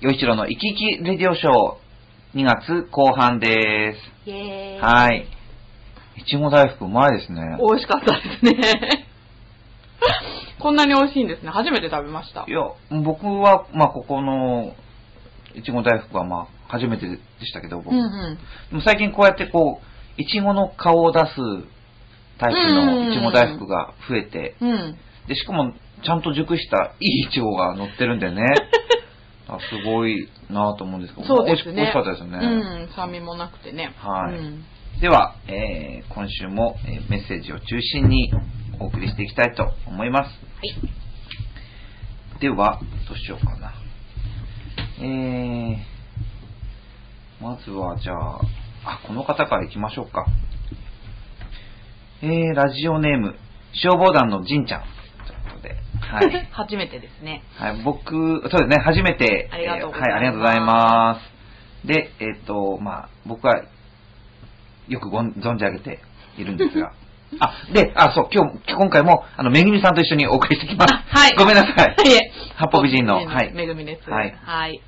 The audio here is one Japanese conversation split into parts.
よいちろの生き生きレディオショー、2月後半です。イェーイ。はい。いちご大福うまいですね。美味しかったですね。こんなに美味しいんですね。初めて食べましたい。や、僕は、まあ、ここの、いちご大福は、まあ、初めてでしたけど、僕。うんうん。でも最近こうやってこう、いちごの顔を出すタイプのいちご大福が増えて、うん。で、しかも、ちゃんと熟したいいいちごが乗ってるんでね。あすごいなと思うんですけど、そうですね。美味しかったですよね。うん。酸味もなくてね。はいうんでは、えー今週も、えーメッセージを中心にお送りしていきたいと思います。はい。では、どうしようかな。えー、まずは、じゃあ、あ、この方から行きましょうか。えー、ラジオネーム、消防団のじんちゃん。はい。初めてですね。はい、僕、そうですね、初めて、ありがとうございますえーはい、ありがとうございます。で、えっ、と、まあ、僕は、よくごん存じ上げているんですが、あ、で、あ、そう、今日、今回も、あの、めぐみさんと一緒にお送りしてきます。あはいごめんなさい。いえ。八方美人のはいめぐみです。はいはい。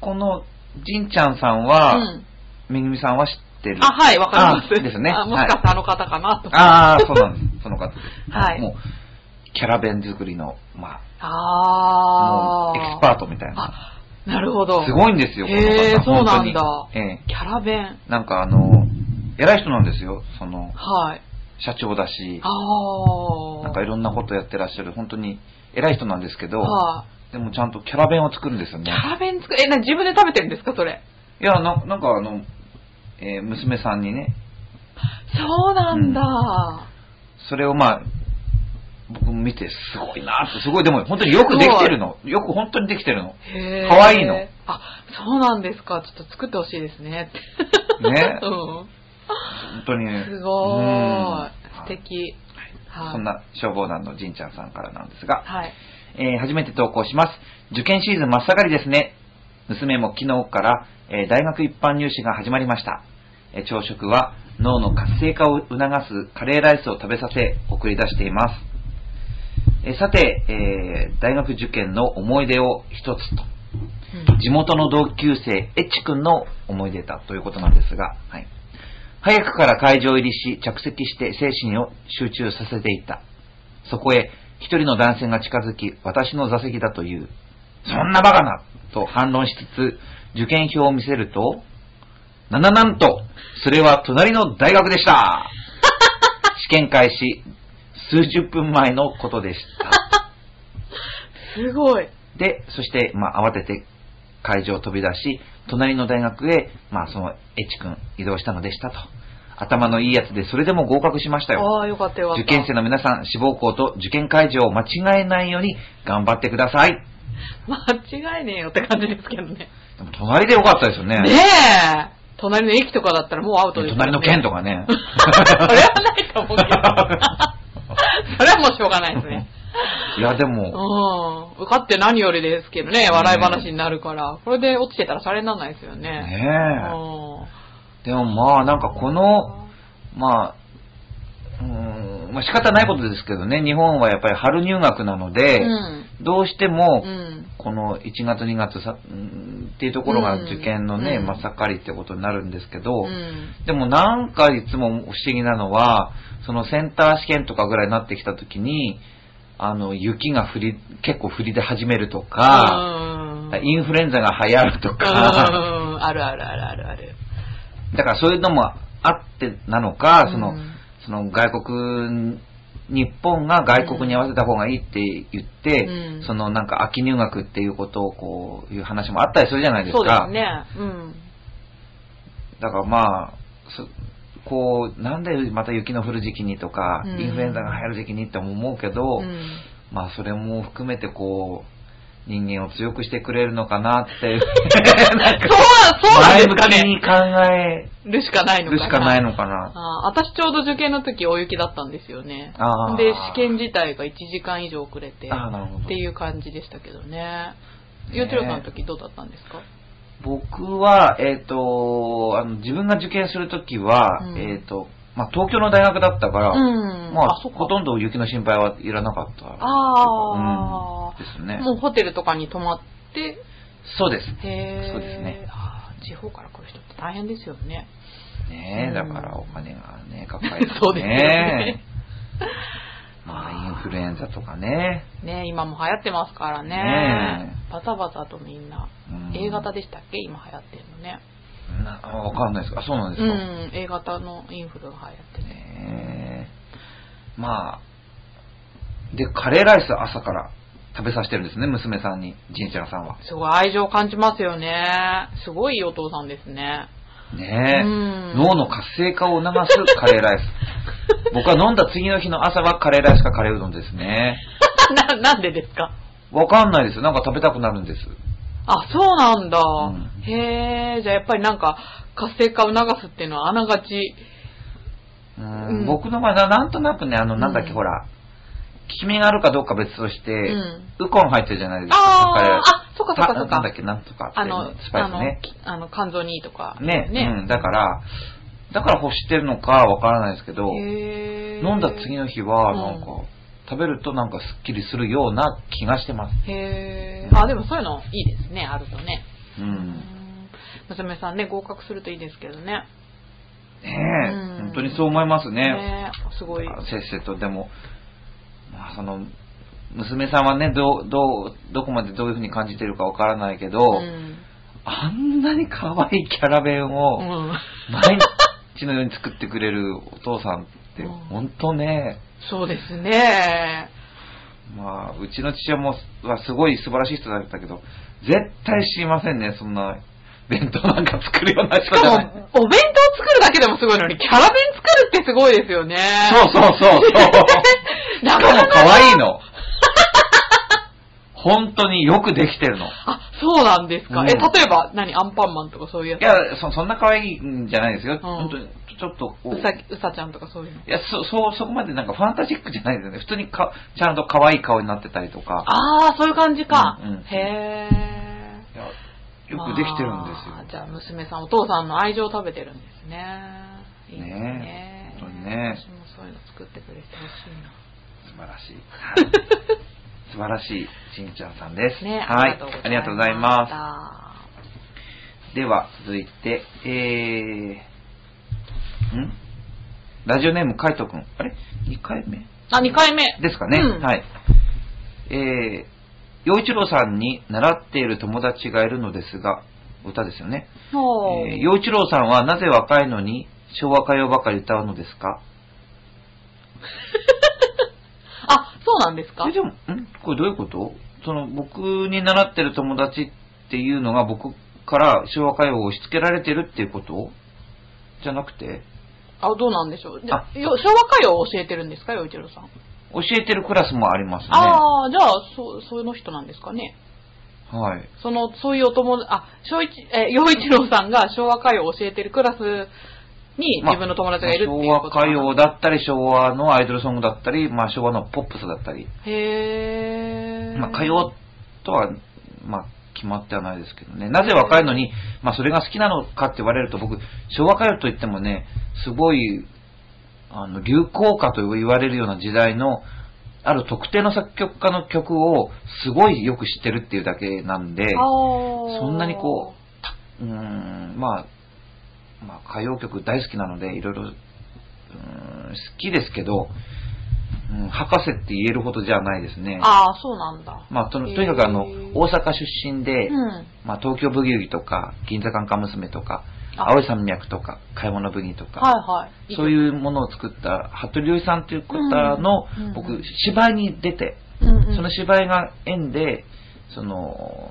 この、じんちゃんさんは、うんめぐみさんは知ってる？あ、はい、わかります。あですねあもしかしてあの方かなと。ああ、そうなんです。その方です。はいもう、キャラ弁作りの、まあ、エキスパートみたいな。あ、なるほど。すごいんですよ、この方。そうなんだ本当にえキャラ弁。え。なんかあの、偉い人なんですよ。その、はい。社長だし、あー。なんかいろんなことやってらっしゃる、本当に偉い人なんですけど、はい。でもちゃんとキャラ弁を作るんですよね。キャラ弁作る、え、な、自分で食べてるんですか、それ？いや、ななんかあの、えー娘さんにね、そうなんだ。それをまあ、僕も見てすごいなって、すごい、でも本当によくできてるの。よく本当にできてるの。かわいいのあ、そうなんですか。ちょっと作ってほしいですね。ね うん。本当にね。すごい。素敵。はい。そんな消防団のじんちゃんさんからなんですが、はい。えー初めて投稿します。受験シーズン真っ盛りですね。娘も昨日から、えー大学一般入試が始まりました。えー朝食は脳の活性化を促すカレーライスを食べさせ送り出しています。えーさて、えー大学受験の思い出を一つと。うん地元の同級生、エッチ君の思い出だということなんですが、はい。早くから会場入りし、着席して精神を集中させていた。そこへ、一人の男性が近づき、私の座席だという。そんなバカなと反論しつつ、受験票を見せると、なななんと、それは隣の大学でした。試験開始、数十分前のことでした。すごい。で、そして、まあ、慌てて会場を飛び出し、隣の大学へ、まあ、その、エッチ君移動したのでしたと。頭のいいやつで、それでも合格しましたよ。ああ、よかったよ。受験生の皆さん、志望校と受験会場を間違えないように頑張ってください。間違いねえよって感じですけどね。でも隣でよかったですよね。ねえ。隣の駅とかだったらもうアウトですよね隣の県とかね。それはないと思うけど。それはもうしょうがないですね。いや、でも、うん。受かって何よりですけどね、笑い話になるから。これで落ちてたらシャレにならないですよね。ねうんえ。でもまあ、なんかこの、まあ、うーん、まあ仕方ないことですけどね、日本はやっぱり春入学なので、うんどうしても、うん。この1月2月さ、うんっていうところが受験のね、うん。真っ盛りってことになるんですけど、うん。でもなんかいつも不思議なのは、そのセンター試験とかぐらいになってきた時に、あの、雪が降り、結構降り出始めるとか、うん。インフルエンザが流行るとか、うん。あるあるあるあるある。だからそういうのもあってなのか、そのうん、その外国、日本が外国に合わせた方がいいって言って、うんそのなんか秋入学っていうことをこういう話もあったりするじゃないですそうですか。ね。うん。だからまあ、そこう、なんでまた雪の降る時期にとか、うんインフルエンザが流行る時期にって思うけど、うんまあそれも含めてこう、人間を強くしてくれるのかなって、なんかそう、そうなんですか前向きにね。考えるしかないのかな。るしかないのかな。あー私ちょうど受験の時大雪だったんですよね。で、試験自体が1時間以上遅れて、っていう感じでしたけどね。ね幼稚園の時どうだったんですか？僕は、えっ、と、あの、自分が受験するときは、うんえっ、と、まあ、東京の大学だったから、うんまあ、あほとんど雪の心配はいらなかった。ああ、うんですね。もうホテルとかに泊まって、そうです。へえ。そうですね。地方から来る人って大変ですよね。ねえ、うんだからお金がね、かかる、ね。そうですよね。まあ、インフルエンザとかね。ね今も流行ってますからね。ねバタバタとみんな。うん A 型でしたっけ？今流行ってるのね。なあわかんないですか？あそうなんですか？うん、A 型のインフルが流行ってて。ねえまあ、で、カレーライス朝から食べさせてるんですね、娘さんに、じんちゃんさんは。すごい愛情を感じますよね。すごいいいお父さんですね。ねえ、うん脳の活性化を促す カレーライス。僕は飲んだ次の日の朝はカレーライスかカレーうどんですね。な、なんでですか？わかんないですよ。なんか食べたくなるんです。あ、そうなんだ。うんへえ、じゃあやっぱりなんか活性化を促すっていうのはあながち。うんうん僕の場合はなんとなくね、あの、なんだっけ、うんほら、効き目があるかどうか別として、うんウコン入ってるじゃないですか。ああ、あ、そっかそっかそっか。たなんだっけ、なんとかってね、あの、スパイスね。あの、肝臓にいいとか。ね、ね。うん、だから、だから欲してるのかわからないですけど、飲んだ次の日は、うんなんか、食べるとなんかスッキリするような気がしてます。へえ。あ、でもそういうのいいですね、あるとね。う。うんん娘さんね、合格するといいですけどね。ねえ、うん本当にそう思いますね。ねすごい。せっせと、でも、まあその、娘さんはね、どう、どう、どこまでどういうふうに感じてるかわからないけど、うん。あんなに可愛いキャラ弁をうん。毎日のように作ってくれるお父さんって、うん本当ね、そうですね。まあ、うちの父親もはすごい素晴らしい人だったけど、絶対知りませんね、そんな弁当なんか作るような人じゃない。お弁当作るだけでもすごいのに、キャラ弁作るってすごいですよね。そうそうそうそう。しなかなか可愛いの。本当によくできてるの。いあ、そうなんですか。うんえ、例えば、何アンパンマンとかそういうやつや、そそんな可愛いんじゃないですよ。本当に、ちょっとこう。うさ、うさちゃんとかそういうの。いや、そ、そう、そこまでなんかファンタジックじゃないですよね。普通にか、ちゃんと可愛い顔になってたりとか。ああ、そういう感じか。うんうんへいやよくできてるんですよまあ。じゃあ、娘さん、お父さんの愛情を食べてるんですね。いいですね。ねえ本当にね私もそういうの作ってくれてほしいな。素晴らしい。はい素晴らしい、しんちゃんさんです。ね、はい。ありがとうございます。す。では、続いて、えー、ん？ラジオネーム、カイトくん。あれ ?2 回目？あ、2回目。ですかね。うんはい。えー、陽一郎さんに習っている友達がいるのですが、歌ですよね。えー、陽一郎さんはなぜ若いのに昭和歌謡ばかり歌うのですか？あ、そうなんですか？えでも、ん？これどういうこと？その、僕に習ってる友達っていうのが僕から昭和歌謡を押し付けられてるっていうこと？じゃなくて、あ、どうなんでしょう？であよ昭和歌謡を教えてるんですか、洋一郎さん？教えてるクラスもありますね。ああ、じゃあ、そう、その人なんですかね？はい。その、そういうお友達、あ、小一、え、洋一郎さんが昭和歌謡を教えてるクラスにまあ自分の友達がいるっていう昭和ことかな歌謡だったり、昭和のアイドルソングだったり、まあ昭和のポップスだったり、へー。まあ歌謡とは、まあ決まってはないですけどね。なぜ若いのに、まあそれが好きなのかって言われると僕、昭和歌謡といってもね、すごい、あの、流行歌と言われるような時代の、ある特定の作曲家の曲をすごいよく知ってるっていうだけなんで、そんなにこう、うーん、まあ、まあ、歌謡曲大好きなので、いろいろ、好きですけど、うん、博士って言えるほどじゃないですね。ああ、そうなんだ。まあ、ととにかくあの、大阪出身で、うん。まあ、東京ブギウギとか、銀座カンカン娘とか、あ青い山脈とか、買い物ブギとか、はいはい。そういうものを作った、服部良一さんという方の、うん僕、芝居に出て、うんうん、その芝居が縁で、その、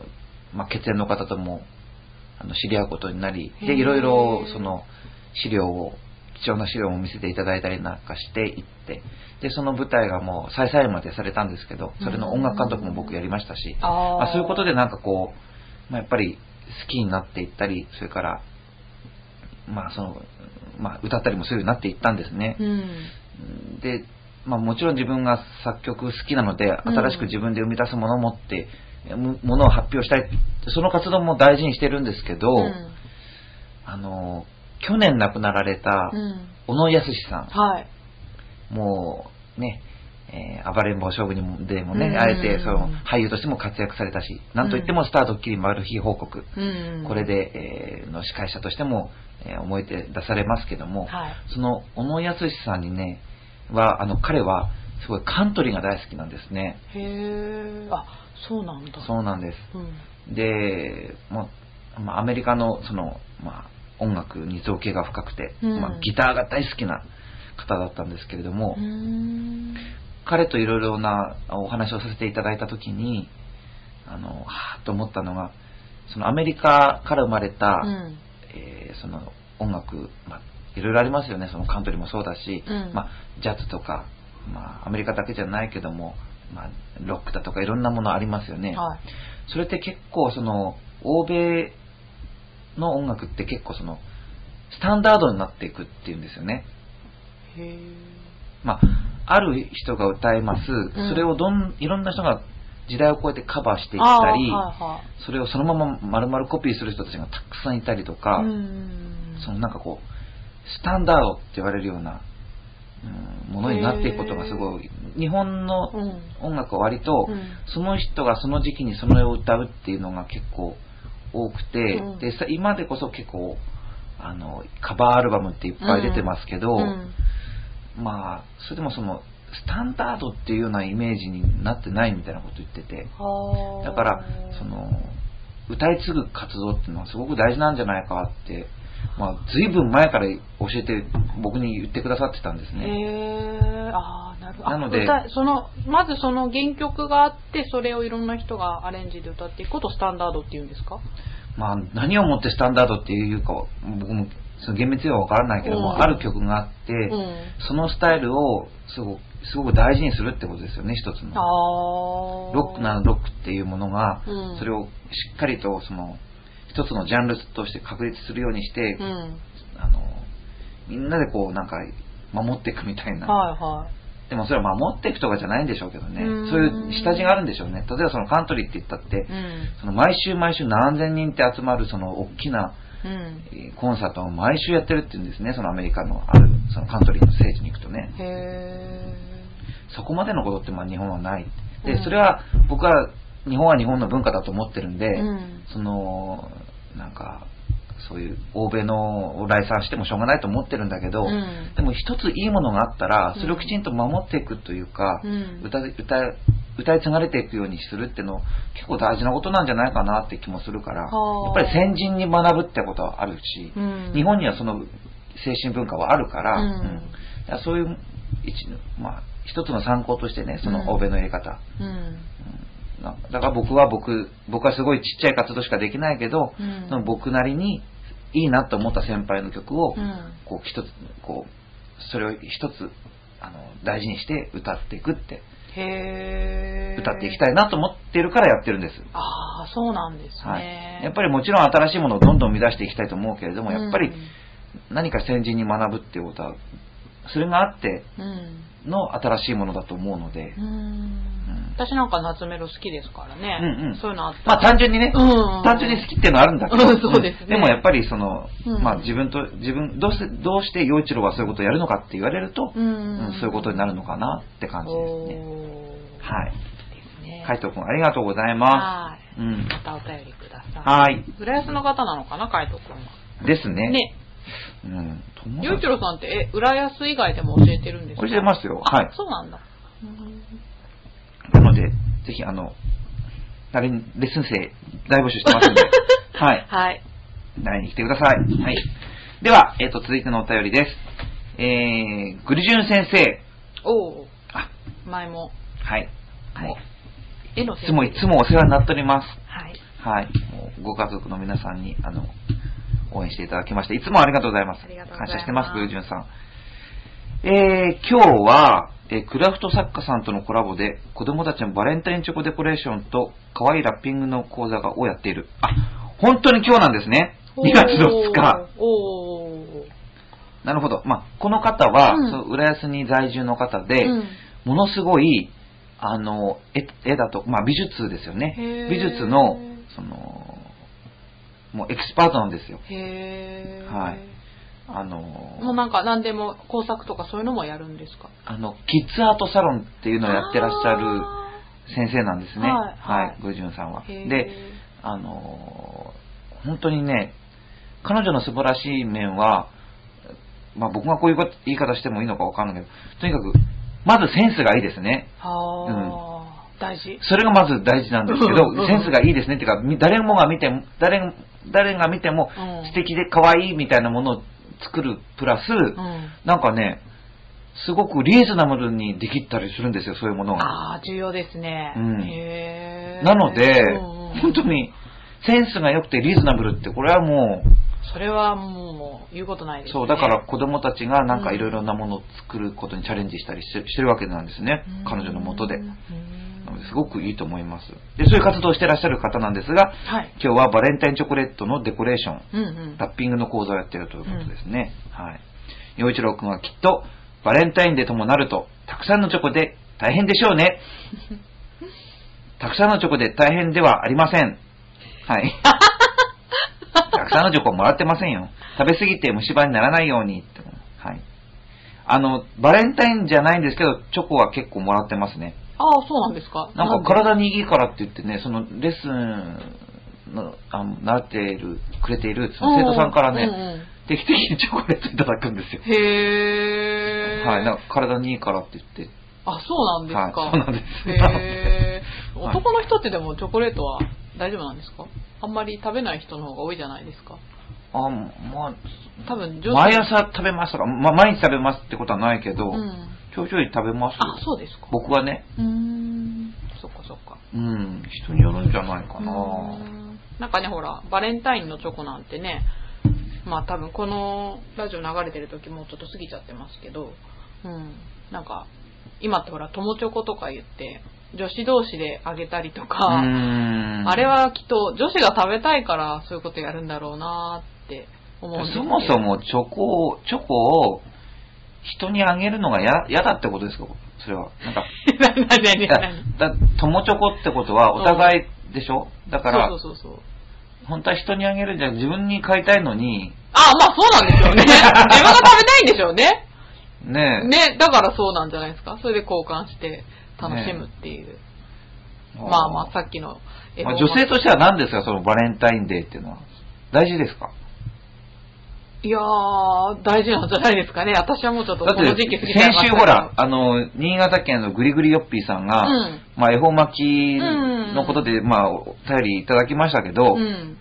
まあ、血縁の方とも、あの、知り合うことになり、で、いろいろ、その、資料を、貴重な資料も見せていただいたりなんかしていって、で、その舞台がもう、再々までされたんですけど、それの音楽監督も僕やりましたし、まあ、そういうことでなんかこう、まあ、やっぱり好きになっていったり、それから、まあ、その、まあ、歌ったりもするようになっていったんですね。うん。で、まあ、もちろん自分が作曲好きなので、うん新しく自分で生み出すものを持って、むものを発表したい。その活動も大事にしてるんですけど、うんあの、去年亡くなられたうん。小野康さん、はい。もうね、えー暴れん坊将軍にもでもね、うんあえてその俳優としても活躍されたし、なんといってもスタードッキリマル秘報告、うん。これで、えーの司会者としても、えー思い出出されますけども、はい。その小野康さんにね、は、あの、彼は、すごいカントリーが大好きなんですね。へえ。あ、そうなんだ。そうなんです。うん。で、まあ、アメリカの、その、まあ、音楽に造形が深くて、うんまあ、ギターが大好きな方だったんですけれども。彼といろいろなお話をさせていただいたときに、あの、はぁと思ったのが、そのアメリカから生まれた、うん。えーその音楽、まあ、いろいろありますよね、そのカントリーもそうだし、うんまあ、ジャズとか、まあ、アメリカだけじゃないけども、まあ、ロックだとかいろんなものありますよね。はい。それって結構その、欧米の音楽って結構その、スタンダードになっていくっていうんですよね。へえ。まあ、ある人が歌います、んそれをどん、いろんな人が時代を超えてカバーしていっあたり、それをそのまま丸々コピーする人たちがたくさんいたりとか。そのなんかこう、スタンダードって言われるような、うんものになっていくことがすごい、日本のうん。音楽は割と、うん。その人がその時期にそれを歌うっていうのが結構多くて、うん。でさ今でこそ結構あのカバーアルバムっていっぱい出てますけど、うん。まあそれでもそのスタンダードっていうようなイメージになってないみたいなこと言っててはあだからその歌い継ぐ活動っていうのはすごく大事なんじゃないかって、まあ、随分前から教えて僕に言ってくださってたんですへね。えああなるほど。なのでそのまずその原曲があってそれをいろんな人がアレンジで歌っていくことをスタンダードっていうんですか？まあ、何をもってスタンダードっていうか僕もその厳密には分からないけども、うん。ある曲があって、うん。そのスタイルをすごくすごく大事にするってことですよね一つの。ロックならロックっていうものが、うん。それをしっかりとその一つのジャンルとして確立するようにして、うん。あのみんなでこうなんか守っていくみたいな、はいはい。でもそれは守っていくとかじゃないんでしょうけどね。うん。そういう下地があるんでしょうね。例えばそのカントリーって言ったって、うん。その毎週毎週何千人って集まるその大きなうん。えーコンサートを毎週やってるって言うんですね、そのアメリカのあるそのカントリーの聖地に行くとね。へえそこまでのことってまあ日本はない。で、うん。それは僕は日本は日本の文化だと思ってるんで、うん。その、なんか、そういう欧米のを来賛してもしょうがないと思ってるんだけど、うん。でも一ついいものがあったら、うん。それをきちんと守っていくというか、うん。歌歌歌い継がれていくようにするっていうの結構大事なことなんじゃないかなって気もするから、やはあ。っぱり先人に学ぶってことはあるし、うん。日本にはその精神文化はあるから、うん。そういう一,、まあ、一つの参考としてねそうん。の欧米のやり方、うんだから僕は僕僕はすごいちっちゃい活動しかできないけど、うん。その僕なりにいいなと思った先輩の曲を、うん。こう一つこうそれを一つあの大事にして歌っていくってへえ歌っていきたいなと思ってるからやってるんです、ああそうなんですね、はい、やっぱりもちろん新しいものをどんどん生み出していきたいと思うけれどもやっぱりうん。何か先人に学ぶっていうことはそれがあってうんの新しいものだと思うので、うん。私なんか夏メロ好きですからね、うんうん。そういうのあったまあ単純にね、うん。単純に好きっていうのはあるんだけど、うんそうですね。でもやっぱりその、うん。まあ自分と、自分、どうして、どうして陽一郎はそういうことをやるのかって言われると、うん。うんそういうことになるのかなって感じですね。はい。海斗くんありがとうございまはい。す。うん。またお便りください。はい。浦安の方なのかな海斗くんは。ですね。ねうん。友ゆう達ちろさんってえ浦安以外でも教えてるんですか？教えてますよあはいそうなんだうんなので、ぜひあの、あれにレッスン生大募集してますんで、はい。はい習いに来てください。はい。では、えっ、と、続いてのお便りです。えー、グリジュン先生。おおあ、前もはい。はい絵のいつもいつもお世話になっております。はいはい。もうご家族の皆さんに、あの、応援していただきまして、いつもありがとうございます。ます感謝してます、グージュンさん。えー、今日は、えークラフト作家さんとのコラボで、子供たちのバレンタインチョコデコレーションと、可愛いラッピングの講座がをやっている。あ、本当に今日なんですね。2月の2日。なるほど。まあ、この方は、うんそう浦安に在住の方で、うんものすごい、あの、絵絵だと、まあ美術ですよね。美術の、その、もうエキスパートなんですよ。へえはい。あのもうなんか何でも工作とかそういうのもやるんですか？あの、キッズアートサロンっていうのをやってらっしゃるあ先生なんですね。はい。はい。グージュンさんは。で、あの本当にね、彼女の素晴らしい面は、まあ僕がこういう言い方してもいいのかわかんないけど、とにかく、まずセンスがいいですね。はあ、大事。それがまず大事なんですけどうん。うん、センスがいいですねっていうか、み誰もが見ても、誰誰が見てもうん素敵で可愛いみたいなものを作るプラス、うん。なんかね、すごくリーズナブルにできたりするんですよ、そういうものが。ああ、重要ですね。うんへえ。なのでうんうん、本当にセンスが良くてリーズナブルって、これはもそれはもう言うことないでう、すね。そう、だから子供たちがなんかいろいろなものを作ることにチャレンジしたりしてしてるわけなんですねうん、彼女のもとでう。んなのですごくいいと思います。で、そういう活動をしてらっしゃる方なんですが、はい。今日はバレンタインチョコレートのデコレーション、うんうん。ラッピングの講座をやっているということですね。はい。洋一郎くんはきっと、バレンタインデーともなると、たくさんのチョコで大変でしょうね。たくさんのチョコで大変ではありません。はい。たくさんのチョコもらってませんよ。食べ過ぎて虫歯にならないように。はい。あの、バレンタインじゃないんですけど、チョコは結構もらってますね。ああ、そうなんですか。なんかで体にいいからって言ってね、そのレッスンの、あの習っている、くれているその生徒さんからね、うんうん定期的にチョコレートいただくんですよ。へえ。はい、なんか体にいいからって言って。あ、そうなんですか。はいそうなんですへ男の人ってでもチョコレートは大丈夫なんですか？あんまり食べない人の方が多いじゃないですか。あ、まあ、多分毎朝食べますとか、まあ、毎日食べますってことはないけど、うん。ちょいちょい食べますよ。あ、そうですか。僕はね、うーん。そっかそっか。うん、人によるんじゃないかな。んなんかね、ほら、バレンタインのチョコなんてね、まあ多分このラジオ流れてる時もうちょっと過ぎちゃってますけど、うん。なんか、今ってほら、友チョコとか言って、女子同士であげたりとか、あれはきっと女子が食べたいからそういうことやるんだろうなって思うんですそもそもチョコを、チョコを人にあげるのが嫌嫌だってことですか？それは。なんか、何何いや何だ友チョコってことはお互いでしょ？だからそう、そうそうそう。本当は人にあげるんじゃなくて自分に買いたいのに、あ、まあそうなんでしょうね。自分が食べたいんでしょうね。ねえ。ね、だからそうなんじゃないですか？それで交換して楽しむっていう。まあまあさっきの絵まあ本女性としては何ですか？そのバレンタインデーっていうのは。大事ですか？いやー、大事なんじゃないですかね。私はもうちょっとこの時期過ぎちゃいま先週ほら、あの、新潟県のぐりぐりよっぴーさんが、うん。まあ恵方巻きのことで、まあお便りいただきましたけど、うん。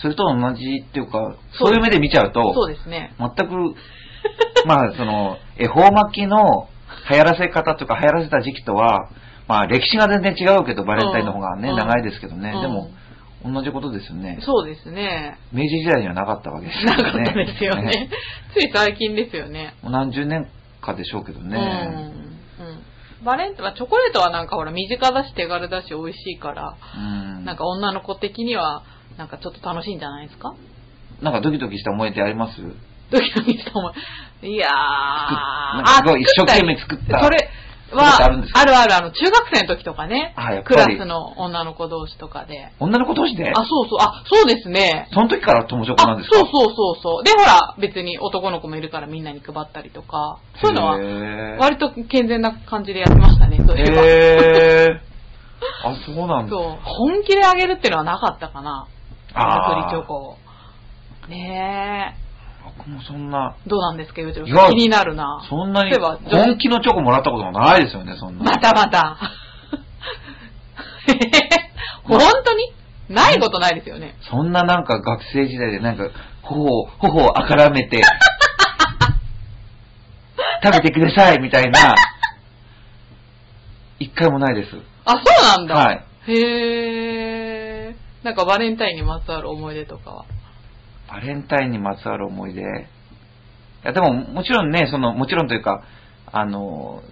それと同じっていうか、そういう目で見ちゃうと、そうですね。全く、まあその、恵方巻きの流行らせ方とか流行らせた時期とは、まあ歴史が全然違うけど、バレンタインの方がね、うん。長いですけどね、うん。でも、同じことですよね。そうですね。明治時代にはなかったわけですなよね。かったですよね。つい最近ですよね。もう何十年かでしょうけどね。うん。うん。バレンタイン、チョコレートはなんかほら身近だし手軽だし美味しいから、うんなんか女の子的にはなんかちょっと楽しいんじゃないですか？なんかドキドキした思い出あります？ドキドキした思い。いやー。なんかすごい一生懸命作ったそれことってあるんはです、かあるある、あの、中学生の時とかねあやっ。クぱりラスの女の子同士とかで。女の子同士で？あ、そうそう、あ、そうですね。その時から友チョコなんあですか？そうそうそうそう。で、ほら、別に男の子もいるからみんなに配ったりとか、そういうのは、へー割と健全な感じでやってましたね、そういえば。へー。あ、そうなんだ。そう。本気であげるっていうのはなかったかな。あー手作りチョコを。ね僕もそんな、え。どうなんですか、ゆうちろいや気になるな。そんなに本気のチョコもらったこともないですよね、そんな。またまた。本当に？ないことないですよね。そんななんか学生時代でなんか、頬を、頬をあからめて、食べてくださいみたいな、一回もないです。あ、そうなんだ。はい。へえ。なんかバレンタインにまつわる思い出とかは？バレンタインにまつわる思い出。いや、でも、もちろんね、その、もちろんというか、あの、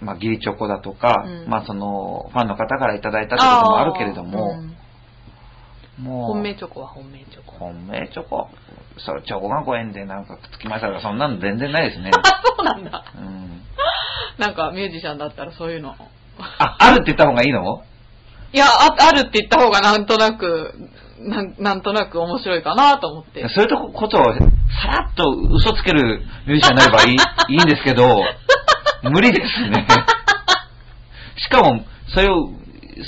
まあ、義理チョコだとか、うんまあ、その、ファンの方からいただいたってこともあるけれども、うんもう、本命チョコは本命チョコ。本命チョコ？それ、チョコが5円でなんかくっつきましたが、そんなの全然ないですね。あ、そうなんだ。うん。なんかミュージシャンだったらそういうの。あ、あるって言った方がいいの？いや、ああるって言った方がなんとなく、なんなんとなく面白いかなと思って。そういうとこことをさらっと嘘つけるミュージシャンになればいい いいんですけど、無理ですね。しかも、それを、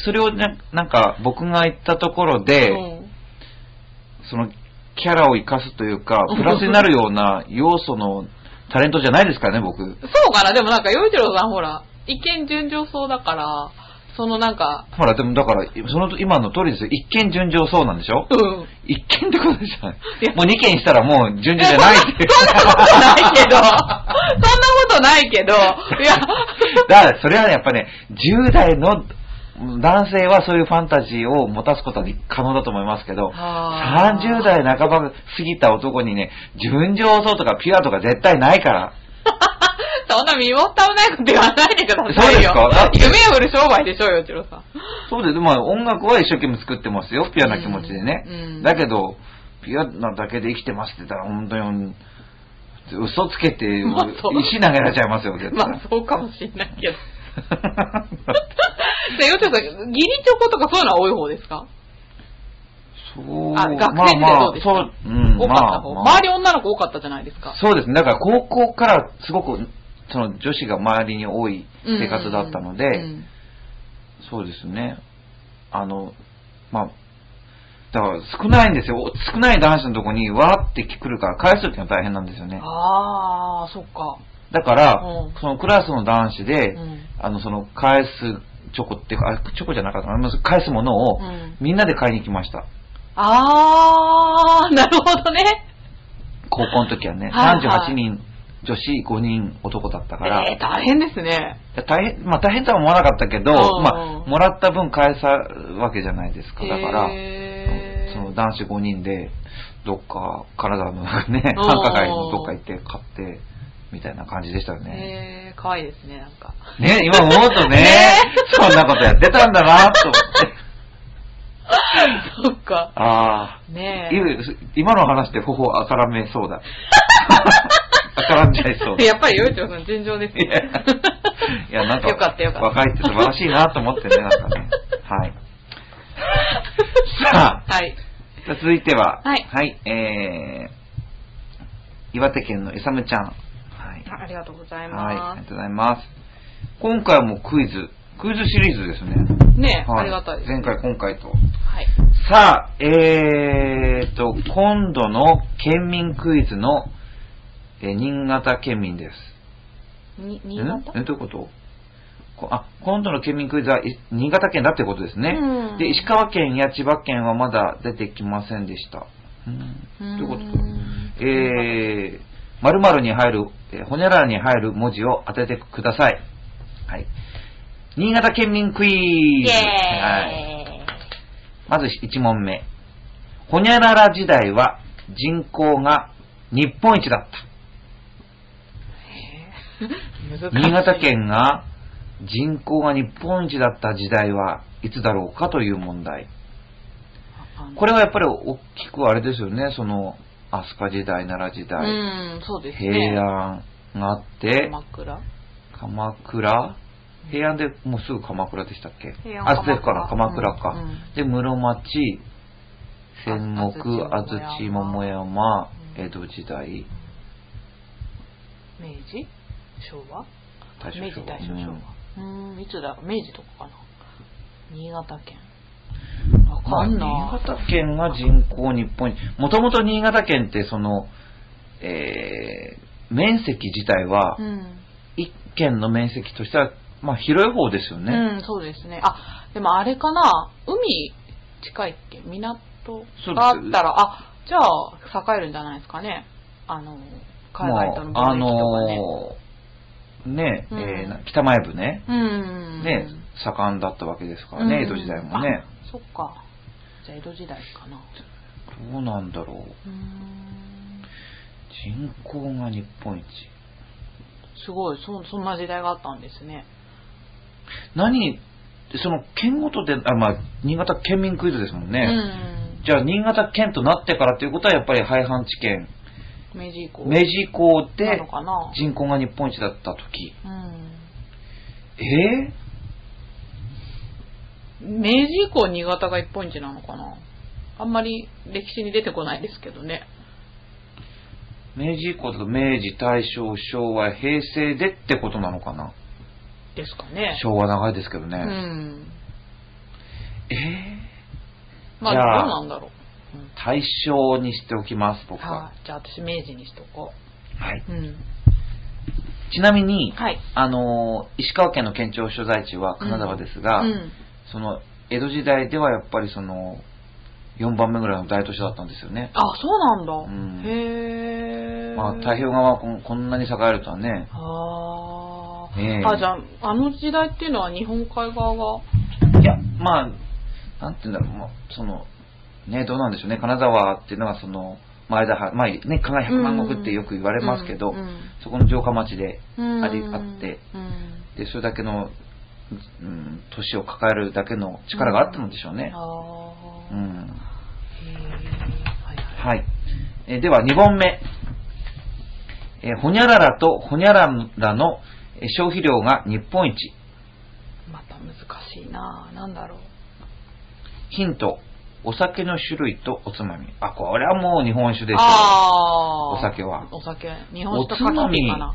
それをななんか僕が言ったところで、うんそのキャラを生かすというか、プラスになるような 要素のタレントじゃないですからね、僕。そうかなでもなんか、洋一郎さんほら、一見順調そうだから、そのなんか、ほら、でもだから、その今の通りですよ。一見順調そうなんでしょ？うん。一見ってことじゃない。もう二件したらもう順調じゃないって。そんなことないけど、そんなことないけど、いや、だから、それはね、やっぱね、10代の男性はそういうファンタジーを持たすことは可能だと思いますけど、あー30代半ば過ぎた男にね、純情そうとかピュアとか絶対ないから。そんな身も蓋もないこと言わないでくださいよ。そうですか？夢を売る商売でしょうよ、一郎さん。そうです。まあ音楽は一生懸命作ってますよ。ピュアな気持ちでね。うんうんだけど、ピュアなだけで生きてますって言ったら本当に、嘘つけて、石投げられちゃいますよ、絶対。まあ、そうかもしれないけど。で、よちろさん、義理チョコとかそういうのは多い方ですか？そう、あ、学生時代どうですか、まあまあ、そう、うん、多かった方、まあまあ周り女の子多かったじゃないですか。そうですね。だから高校からすごく、その女子が周りに多い生活だったので、うんそうですね。あの、まあ、だから少ないんですよ。少ない男子のとこにわーって来るから返すっていうのが大変なんですよね。あー、そっか。だから、うんそのクラスの男子で、うんあの、その返すチョコっていうか、あチョコじゃなかったかな返すものをうんみんなで買いに来ました。あー、なるほどね。高校の時はね、はいはい38人女子5人男だったから、えー、大変ですね。大変、まあ大変とは思わなかったけど、うんまあ、もらった分返さわけじゃないですか。だから、へーその男子5人で、どっか、体のね、うん繁華街のどっか行って買って、みたいな感じでしたよね。えー、可愛いですね、なんか。ね、今思うとね ねそんなことやってたんだなと思って。そっか。ああ、ねえ。今の話で頬あからめそうだ。あからんじゃいそうだ。やっぱり、よいちろさん、尋常ですいやね。いや、なんか、よかったよかった若いって素晴らしいなと思ってね、なんかね。はい。さあ、はい。続いては、はいえー、岩手県のいさむちゃん。はい。あありがとうございはい、あますりがとうございます。今回はもうクイズ、クイズシリーズですね。ねえ、はいありがたいです。前回、今回と。はい。さあ、えーと、今度の県民クイズの、えー新潟県民です。に、新潟？ええどういうこと？こあ、今度の県民クイズはい新潟県だってことですね。うんで、石川県や千葉県はまだ出てきませんでした。うん。どういうこと？えー、〇〇に入る、えーほにゃららに入る文字を当ててください。はい。新潟県民クイイズ。ェーイ、はい。まず1問目。ほにゃらら時代は人口が日本一だった。新潟県が人口が日本一だった時代はいつだろうかという問題。これはやっぱり大きくあれですよね、その、飛鳥時代、奈良時う代、ね。平安があって、鎌倉？鎌倉？平安でもうすぐ鎌倉でしたっけ？平安あ、そうかな、鎌倉。か。うんうん。で、室町、戦あ国、安安土、土桃桃山江戸時代、明治？昭和？大正明治大正昭和。うーん、いつだ？明治とかかな？新潟県。わまあ、新かんな。潟県が人口日本一。もともと新潟県ってその、えー、面積自体はう、ん。一県の面積としては、まあ広い方ですよね。うん、そうですね。あ、でもあれかな？海近いっけ？港があったら、あ、じゃあ、栄えるんじゃないですかね。あの、海外とのまあ、あ貿易とかね。のーね、うんえーな北前部ね、うん。ね、盛んだったわけですからね、うん江戸時代もね。。あそっか。じゃあ江戸時代かな。どうなんだろう。人口が日本一。すごい、そ、そんな時代があったんですね。何、その県ごとで、あ、まあ、新潟県民クイズですもんね。うん。じゃあ、新潟県となってからということは、やっぱり廃藩置県、明治以降。明治以降なで。人口が日本一だった時。うん。え明治以降新潟が一本一なのかなあんまり歴史に出てこないですけどね。明治以降だと明治、大正、昭和、平成でってことなのかなですかね。昭和長いですけどね。うん。ええまあ、じゃあどうなんだろう。うん大正にしておきます、僕は。はい。じゃあ私明治にしとこはい。う。うん。ちなみに、はい。あのー石川県の県庁所在地は金沢ですが、うん。その、江戸時代ではやっぱりその、4番目ぐらいの大都市だったんですよね。あ、そうなんだ。うんへえ。まあ、太平洋側はこんこんなに栄えるとはね。あーええあ、じゃあ、あの時代っていうのは日本海側が、いや、まあ、なんて言うんだろう、まあ、その、ね、どうなんでしょうね、金沢っていうのはその、前田は、前ね、加賀百万石ってよく言われますけど、うんうんそこの城下町で、うんありあってうんで、それだけの、うん、都市を抱えるだけの力があったのでしょうね。うん。はい。えーでは、2本目。えーほにゃららとほにゃららのえー消費量が日本一。また難しいななんだろう。ヒント。お酒の種類とおつまみ。あ、これはもう日本酒でしょああ。お酒はお酒。日本酒とカキピーかな。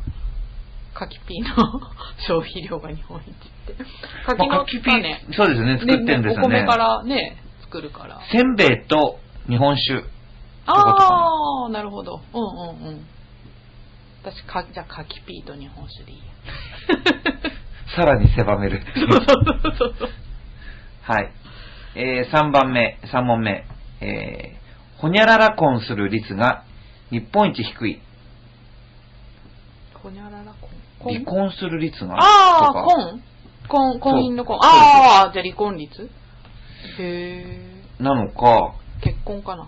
カキピーの 消費量が日本一って。カキのまあピ種。そうですね、作ってんですよね。お米からね、作るから。せんべいと日本酒。ああ、なるほど。うんうんうん。私、か、じゃあ、カキピーと日本酒でいいや。さらに狭める。そうそうそうそう。はい。えー、3番目、3問目。えー、ほにゃらら婚する率が日本一低い。ほにゃらら婚。離婚する率がああ、婚婚、婚姻の婚。ああ、じゃあ離婚率？へえ。なのか、結婚かな？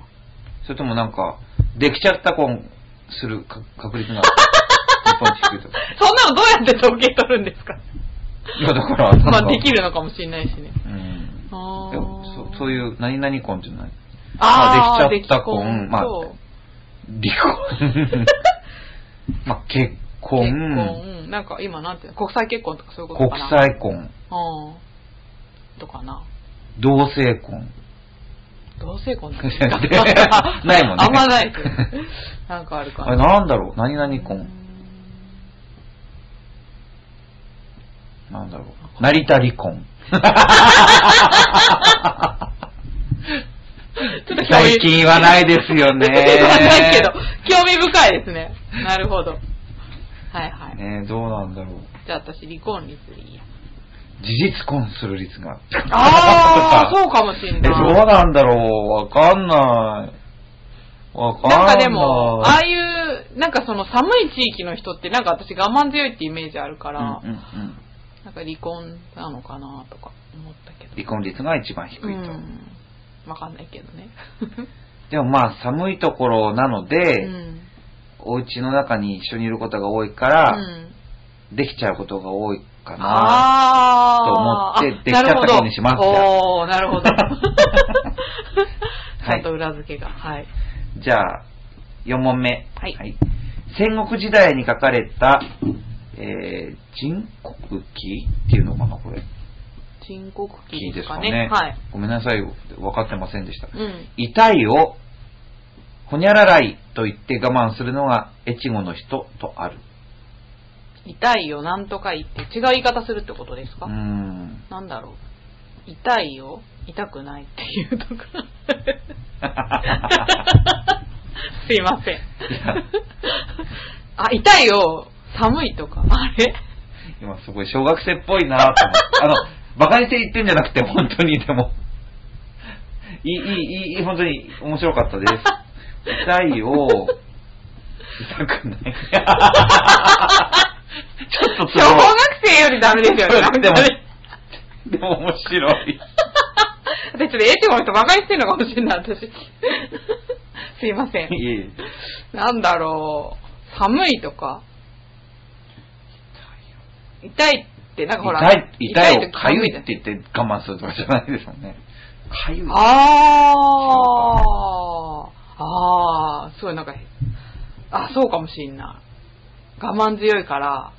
それともなんか、できちゃった婚するか確率が日本一低いとか。そんなのどうやって統計取るんですか？いや、だから、まあ、できるのかもしれないしね。うん。そそういう、何々婚っていうのは、あーまあできちゃった婚まあ離婚。まあ、結婚、結婚、うんなんか今なんていうの？国際結婚とかそういうこと国かな？際婚、うん。とかな。同性婚。同性婚 ないもんねあんまない なんかあるかあれ、な。なんだろう？何々う婚ん。なんだろう？成田離婚。ちょっと興味最近言わないですよね。ないけど、興味深いですね。なるほど。はいはい。ねどうなんだろう。じゃあ私離婚率でいいや。事実婚する率が。ああ、そうかもしんえ、ない。どうなんだろうわかんない。わかんない。なんかでも、ああいう、なんかその寒い地域の人ってなんか私我慢強いってイメージあるから、うんうんうんなんか離婚なのかなとか思ったけど。離婚率が一番低いと。うん。わかんないけどね。でもまあ寒いところなので、うん。お家の中に一緒にいることが多いから、うんできちゃうことが多いかな。あと思ってあできちゃったことにしますおー、なるほど。ちはいゃんと裏付けが。はい。じゃあ、4問目。はい戦国時代に書かれた、えー、人国記っていうのかな、これ。申告期記でかね。かね。はい。ごめんなさい、分かってませんでした。うん。痛いを、ほにゃららいと言って我慢するのが越後の人とある。痛いよ、なんとか言って、違う言い方するってことですか、うーん。なんだろう。痛いよ、痛くないっていうところ。すいませんや。あ、痛いよ、寒いとか？あれ？今すごい小学生っぽいなと思って。あの、馬鹿にして言ってんじゃなくて、本当にでも。いい、いい、いい、本当に面白かったです。痛いを、痛くない。ちょっとつ小学生よりダメですよね。でもね、でも面白い。私ちょっとエチゴの人馬鹿にしてるのかもしれない、私。すいません。いえいえなんだろう。寒いとか？痛いって、なんかほら。痛い、痛いを時かゆい寒って言って我慢するとかじゃないですもんね。かゆい。あー。あー、すごいなんか、あ、そうかもしんない。我慢強いから、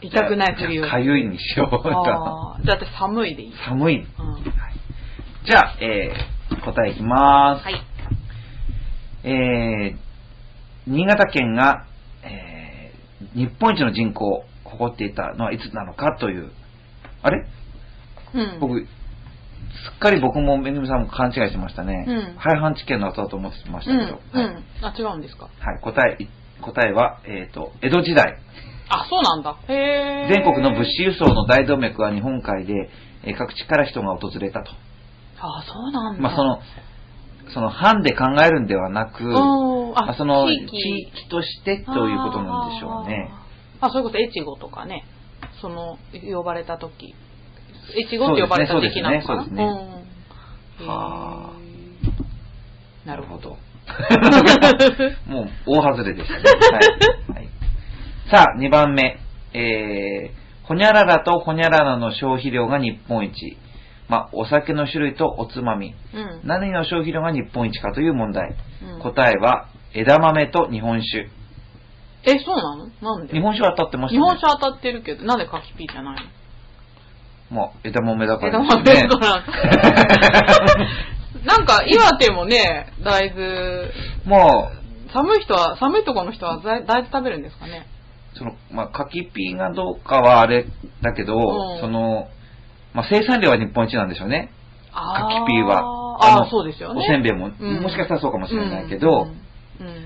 痛くないふりを。かゆいにしようかな。あーじゃあ私寒いでいい。寒い。うん。じゃあ、えー、答えいきます。はい。えー、新潟県が、えー日本一の人口を誇っていたのはいつなのかという、あれ？うん。僕、すっかり僕もめぐみさんも勘違いしてましたね。うん廃藩置県の後だと思ってましうん。たけど。はいうん。あ、違うんですか？はい、答え、答えは、えっ、と、江戸時代。あ、そうなんだ。へえ。全国の物資輸送の大動脈は日本海で、えー各地から人が訪れたと。あ、そうなんだ。まあ、その、その藩で考えるんではなく、あ、その地域としてということなんでしょうね。あー。あ、それこそ越後とかね、その、呼ばれた時。越後って呼ばれた時期なのかな？そうですねはへーなるほど。ど。もう大外れでしたね。はい。はい、さあ、2番目。えー、ほにゃららとほにゃららの消費量が日本一。まあ、お酒の種類とおつまみ。うん。何の消費量が日本一かという問題。うん答えは、枝豆と日本酒。え、そうなの？なんで？日本酒は当たってましたね。日本酒当たってるけど、なんで柿ピーじゃないの？まあ、枝豆だから。枝ですよね。豆だから。なんか、岩手もね、大豆、も寒い人は、寒いところの人は大大豆食べるんですかね？う、その、まあ、柿ピーがどうかはあれだけど、うん。その、まあ、生産量は日本一なんでしょうね。あ柿ピーは。ああのそうですよね。おせんべいも、うん。もしかしたらそうかもしれないけど、うん。うん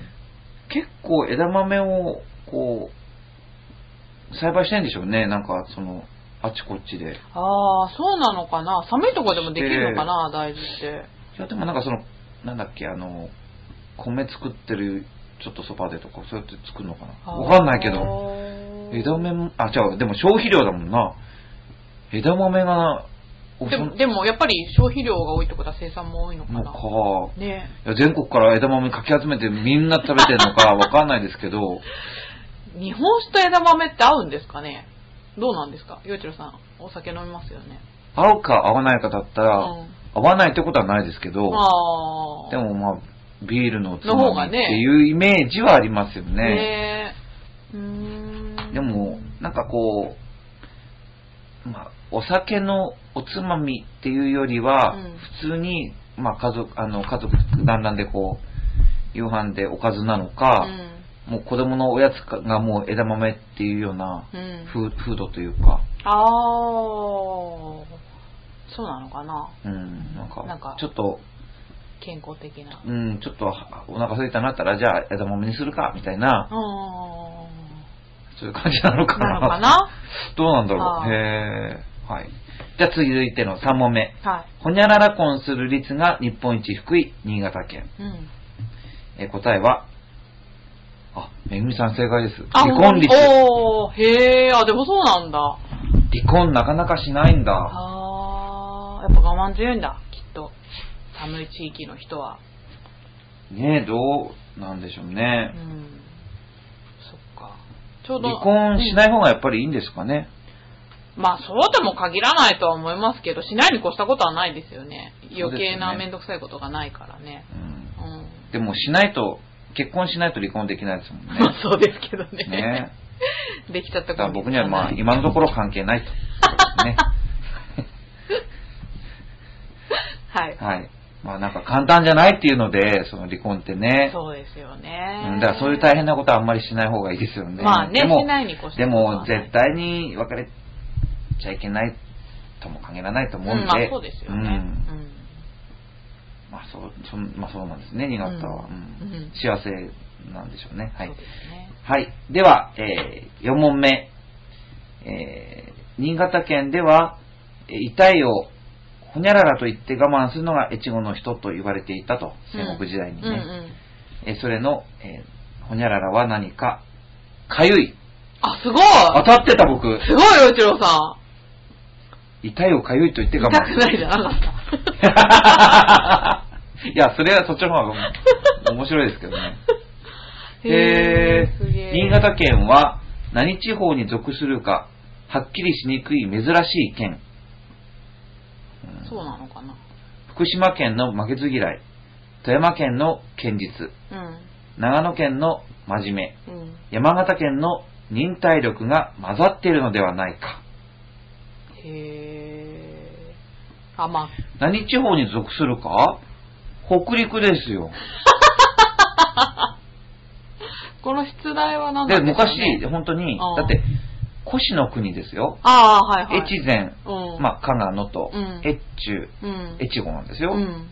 結構枝豆を、こう、栽培してんでしょうね。なんか、その、あっちこっちで。ああ、そうなのかな。寒いとこでもできるのかな、大豆って。いや、でもなんかその、なんだっけ、あの、米作ってる、ちょっとそばでとか、そうやって作るのかな。わかんないけど。ど枝豆も、あ、違う、でも消費量だもんな。枝豆が、でも、でもやっぱり消費量が多いってことは生産も多いのかな。のか。ねいや全国から枝豆かき集めてみんな食べてるのか わかんないですけど、日本酒と枝豆って合うんですかね？どうなんですか？洋一郎さん、お酒飲みますよね。合うか合わないかだったら、うん合わないってことはないですけど。でもまあ、ビールのおつまみっていうイメージはありますよね。ね。でも、なんかこう、まあ、お酒のおつまみっていうよりは、うん普通に、まあ家族、あの、家族団らんでこう、夕飯でおかずなのか、もう子供のおやつがもう枝豆っていうようなうん。うードというか、ああ。そうなのかなうん、なんか、なんかちょっと、健康的な。うん、ちょっとお腹空いたなったら、じゃあ枝豆にするか、みたいな、うそういう感じなのかん。なな。のかな どうなんだろう。へーはい。じゃあ続いての3問目。はほにゃらら婚する率が日本一低い新潟県。い。うん。えー答えは、あ、めぐみさん正解です。あ離婚率。おー、へえ、あ、でもそうなんだ。離婚なかなかしないんだ。あー、やっぱ我慢強いんだ、きっと。寒い地域の人は。ねえ、どうなんでしょううね。ん。そっか。ちょうど。離婚しないい、方がやっぱりいいんですかね。まあ、そうとも限らないとは思いますけど、しないに越したことはないですよね。余計なそうですねめんどくさいことがないからね。うんうん。でもしないと、結婚しないと離婚できないですもんね。まあ、そうですけどね。ねできちゃっただから頃僕にはまあ今のところ関係ないと。ね。はい。はい。まあなんか簡単じゃないっていうので、その離婚ってね。そうですようね。んだからそういう大変なことはあんまりしない方がいいですよね。まあね、でもしないに越したでも絶対に別れちゃいけないとも限らないと思うんで。うん、まあそうですよね。うんうんまあそう、そんまあそうなんですね、新潟は。うんうんうん幸せなんでしょうね。はいね。はい。では、えー、4問目。えー、新潟県では、えー痛いをほにゃららと言って我慢するのが越後の人と言われていたと、戦国時代にね。うんうん。えーそれの、えーほにゃららは何か、かゆい。あ、すごい当たってた僕。すごい、洋一郎さ痛いをかゆいと言ってん。我痛く慢。ないじゃなかった。いや、それはそっちの方が面白いですけどね。へえー、すげえ。新潟県は何地方に属するか、はっきりしにくい珍しい県。うんそうなのかな。福島県の負けず嫌い、富山県の堅実、うん。長野県の真面目、うん。山形県の忍耐力が混ざっているのではないか。へー。あ、まあ、何地方に属するか？北陸ですよ。この出題は何なで、んで昔、本当にうん、だって、古史の国ですよ。ああ、はいはい。越前、うん。まあ、加賀野とうん、越中、うん。越後なんですよう。ん。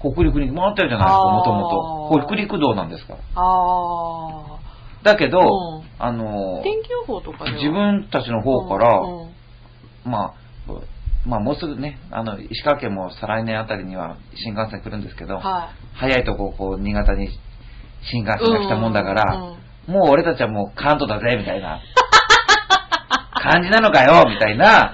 北陸に回ってるじゃないですか、もともと。北陸道なんですから。あだけどうん、あのあ。、天気予報とか自分たちの方から、うんうんまあ、まあもうすぐね、あの、石川県も再来年あたりには新幹線来るんですけど、は早いとこ、こう、新潟に新幹い。線が来たもんだから、うんうんもう俺たちはもう関東だぜ、みたいな 感じなのかよ、みたいな、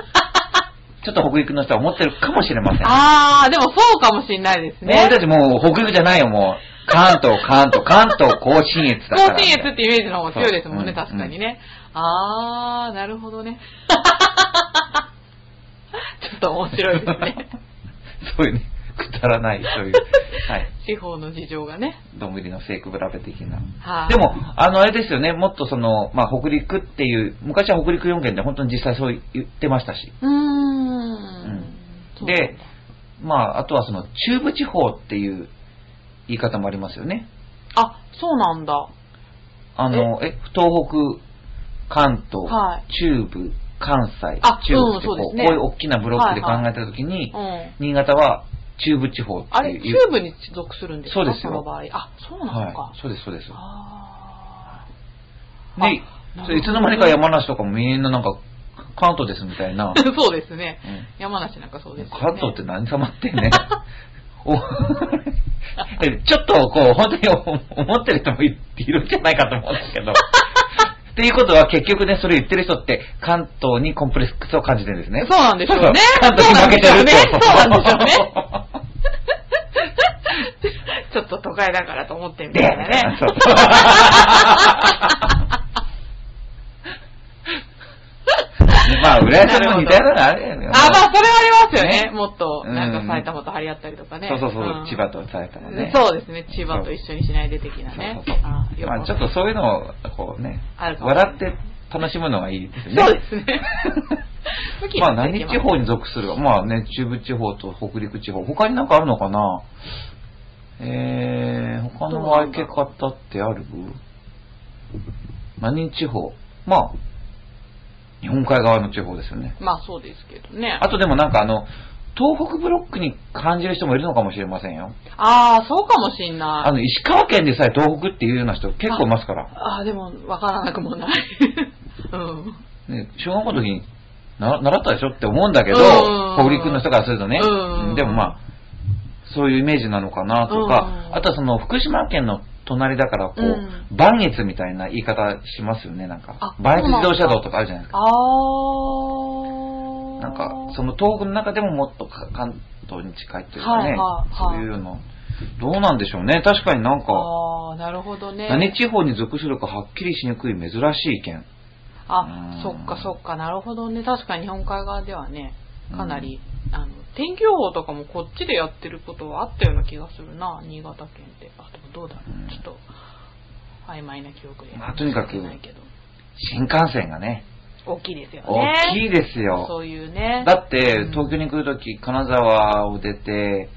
ちょっと北陸の人は思ってるかもしれません。ああ、でもそうかもしれないですね。俺たちもう北陸じゃないよ、もう。関東、関東、関東甲信越だから。甲信越ってイメージの方が強いですもんね、確かにね。あー、なるほどね。ちょっと面白いですね。そういうね、くだらない、そういう、はい。地方の事情がね。どんぶりのセイクブラベ的な。はい。でも、あの、あれですよね、もっとその、まあ、北陸っていう、昔は北陸4県で本当に実際そう言ってましたし。うーん。そうで、まあ、あとはその、中部地方っていう言い方もありますよね。あ、そうなんだ。あの、え、東北、関東、はい中部、関西、あ中国ってこう,、うんそうねこういう大きなブロックで考はいはいえたときに、うん。新潟は中部地方ってあれ、いう。中部に属するんですか？そうですよの場合。あ、そうなのか。はい、そうです、そうです。あで、いつの間にか山梨とかもみんななんか、関東ですみたいな。ーそうですね。うん山梨なんかそうですよね。関東って何様ってね。ちょっとこう、本当にお思ってる人もいいるんじゃないかと思うんですけど。っていうことは結局ね、それ言ってる人って関東にコンプレックスを感じてるんですね。そうなんでしょうね。関東に負けてるってそうなんでしょうね。ちょっと都会だからと思ってみで、たいなね。そうまあ、浦安も似たようなのあるよね。あ、まあ、それはありますよね。ねもっと、うんなんか埼玉と張り合ったりとかね。そうそうそう、ん千葉と埼玉ね。そうですね。千葉と一緒にしないで的なね。そうそうそうあよくまあ、ちょっとそういうのを、こうね、笑って楽しむのがいいですね。そうですね。まあ、何地方に属するか。まあね、中部地方と北陸地方。他になんかあるのかな？えー、他の分け方ってある？何地方？まあ、日本海側の地方ですよね。まあそうですけどね。あとでもなんかあの、東北ブロックに感じる人もいるのかもしれませんよ。ああ、そうかもしんない。あの、石川県でさえ東北っていうような人結構いますから。ああ、でも、わからなくもない。うん。ね、小学校の時にな習ったでしょって思うんだけど、うん北陸の人からするとね、うんでもまあ、そういうイメージなのかなとか、うんあとはその福島県の隣だから、こう、うん磐越みたいな言い方しますよね、なんかあ。磐越自動車道とかあるじゃないですか。ああ。なんか、その東北の中でももっとか関東に近いっていうかね、はいはいはいそういうの、どうなんでしょうね。確かになんか、ああ、なるほどね。何地方に属するかはっきりしにくい珍しい県。あうん、そっかそっか、なるほどね。確かに日本海側ではね、かなり、あの、天気予報とかもこっちでやってることはあったような気がするな、新潟県って。あ、でもどうだろう。うんちょっと、曖昧な記憶で。まあとにかく新幹線がね、大きいですよ大ね。きいですよ。そういうね。だってうん、東京に来るとき、金沢を出て、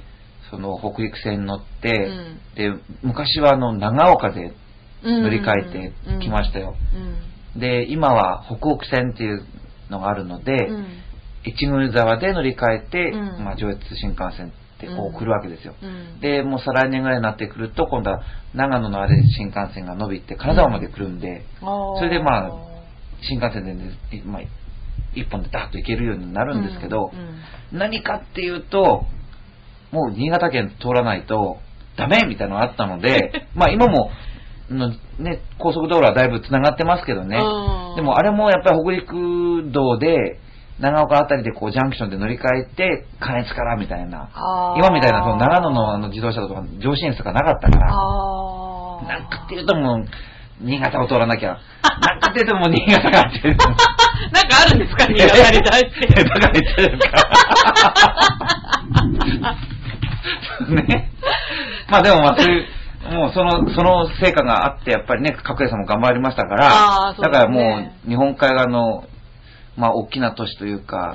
その北陸線に乗って、うんで、昔はあの、長岡でうん乗り換えてきましたよ。うん。で、今は北北線っていうのがあるので、うん。越後沢で乗り換えて、うん。まあ、上越新幹線ってこう来るわけですよ。うん。で、もう再来年ぐらいになってくると、今度は長野のあれ新幹線が伸びて、金沢まで来るんで、それでまあ新幹線でね、まあ、一本でダッと行けるようになるんですけど、うん。何かっていうと、もう新潟県通らないとダメみたいなのがあったので、まあ今も、のね、高速道路はだいぶ繋がってますけどね。うん。でもあれもやっぱり北陸道で、長岡あたりでこうジャンクションで乗り換えて、関越からみたいな。今みたいなその長野のあの自動車道とか上信越とかなかったから、なんかっていうともう、新潟を通らなきゃ。なんかっていうともう新潟がって。なんかあるんですか？新潟に対して。だから言ってるから。ね。まあでもまあそういう、もうその、その成果があって、やっぱりね、角栄さんも頑張りましたから、だからもう日本海側の、まあ大きな都市というか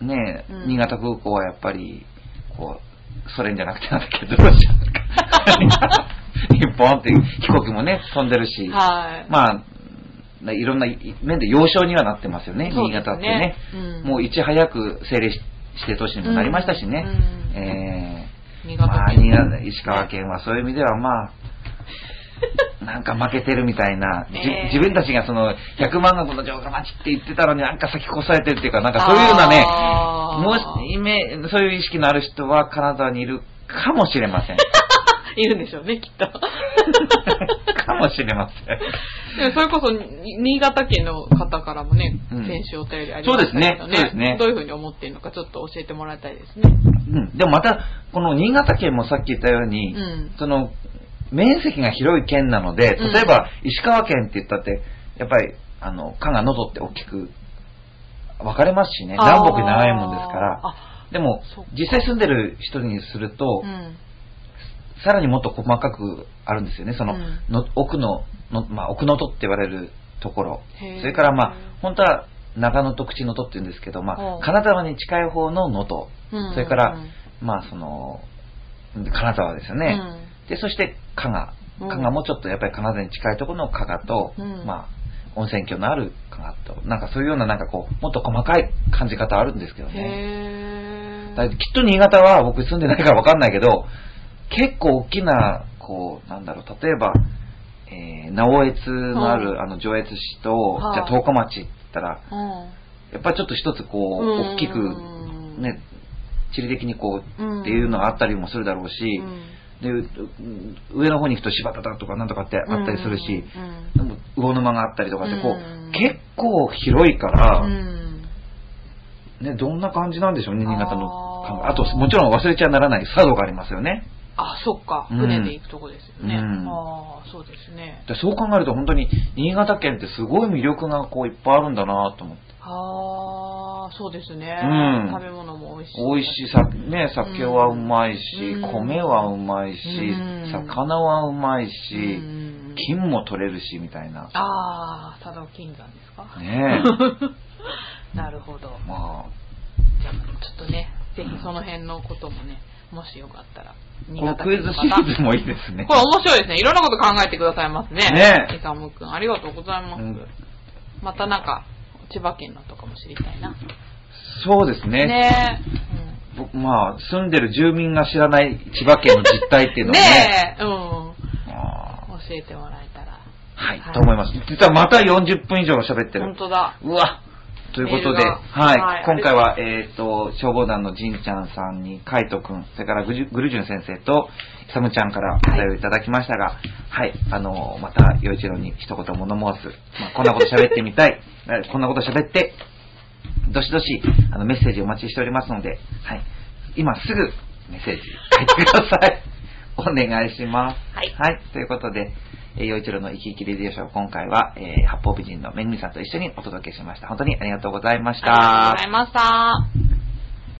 う、ん。ね、うん新潟空港はやっぱり、こう、ソ連じゃなくてなんだっけど、ロシアいっポンって飛行機もね、飛んでるし、はい。まあ、いろんな面で要衝にはなってますよね、ね潟ってね。うんもういち早く政令指定都市にもなりましたしね。うんえ新ーまあ、石川県はそういう意味ではまあ、なんか負けてるみたいな、え自分たちがその100万石の城下町って言ってたのになんか先越されてるっていうか、なんかそういうようなね、もし、イメそういう意識のある人は金沢にいるかもしれません。いるんでしょうね、きっと。かもしれません。でもそれこそ、に新潟県の方からもね、うん先週お便りありましたけどそうですねそうですねどういうふうに思っているのかちょっと教えてもらいたいですね。うん。でもまた、この新潟県もさっき言ったように、うんその、面積が広い県なので、うん例えば石川県って言ったって、やっぱり、あの、加賀、能登って大きく分かれますしね、南北に長いもんですから、あでも実際住んでる人にすると、うん。さらにもっと細かくあるんですよね。その、うんの奥のの、まあ、奥能登って言われるところ。それからまあ、本当は長野と口能登って言うんですけど、まあ、金沢に近い方の能登。うんそれからうん、まあ、その、金沢ですよね。で、そして加賀。うん。加賀もちょっとやっぱり金沢に近いところの加賀と、うん。まあ、温泉郷のある加賀と、なんかそういうようななんかこう、もっと細かい感じ方あるんですけどうん。ね。だきっと新潟は僕住んでないからわかんないけど、結構大きな、こう、なんだろう、例えば、えー、直江津のある、うんあの、上越市と、はあじゃあ十日町って言ったら、うん。やっぱりちょっと一つこう、うん。大きく、ね、地理的にこう、うん。っていうのがあったりもするだろうし、うんで、う上の方に行くと柴田だとかなんとかってあったりするし、うんでも魚沼があったりとかって、こうん。う、結構広いから、うん。ね、どんな感じなんでしょうね、新潟のあと、もちろん忘れちゃならない佐渡がありますよね。あ、そっか。うん船で行くとこですよね。うんああ、そうですね。でそう考えると本当に新潟県ってすごい魅力がこういっぱいあるんだなと思って。ああ、そうですね。うん食べ物も美味しい。美味しいさ、ね、酒はうまいし、うん米はうまいし、うん魚はうまいし、うん金も取れるし、みたいな。ああ、佐渡金山ですか？ね なるほど。え。まあ、じゃあ、ちょっとね、ぜひその辺のこともね、もしよかったら、このクイズシリーズもいいですね。これ面白いですね。いろんなこと考えてくださいますね。ねえイサムくん、ありがとうございます。うんまたなんか、千葉県のとかも知りたいな。そうですね。ね僕まあ、住んでる住民が知らない千葉県の実態っていえ。うのをね。ねえ。うん。あ教えてもらえたら。ーはい、はいと思います。実はまた40分以上喋ってる本。当だ。うわということで、はい、はい。今回は、えっ、と、消防団のじんちゃんさんに、カイトくん、それからグジュグルジュン先生と、サムちゃんからお便りいただきましたが、はい、あの、また、洋一郎に一言物申す、まあ、こんなこと喋ってみたい、えこんなこと喋って、どしどし、あの、メッセージお待ちしておりますので、はい、今すぐメッセージ書いてください。お願いします。はい。はい、ということで、えー、洋一郎の生き生きレディオショー、今回は、えー、八方美人のめぐみさんと一緒にお届けしました。本当にありがとうございました。ありがとうございました。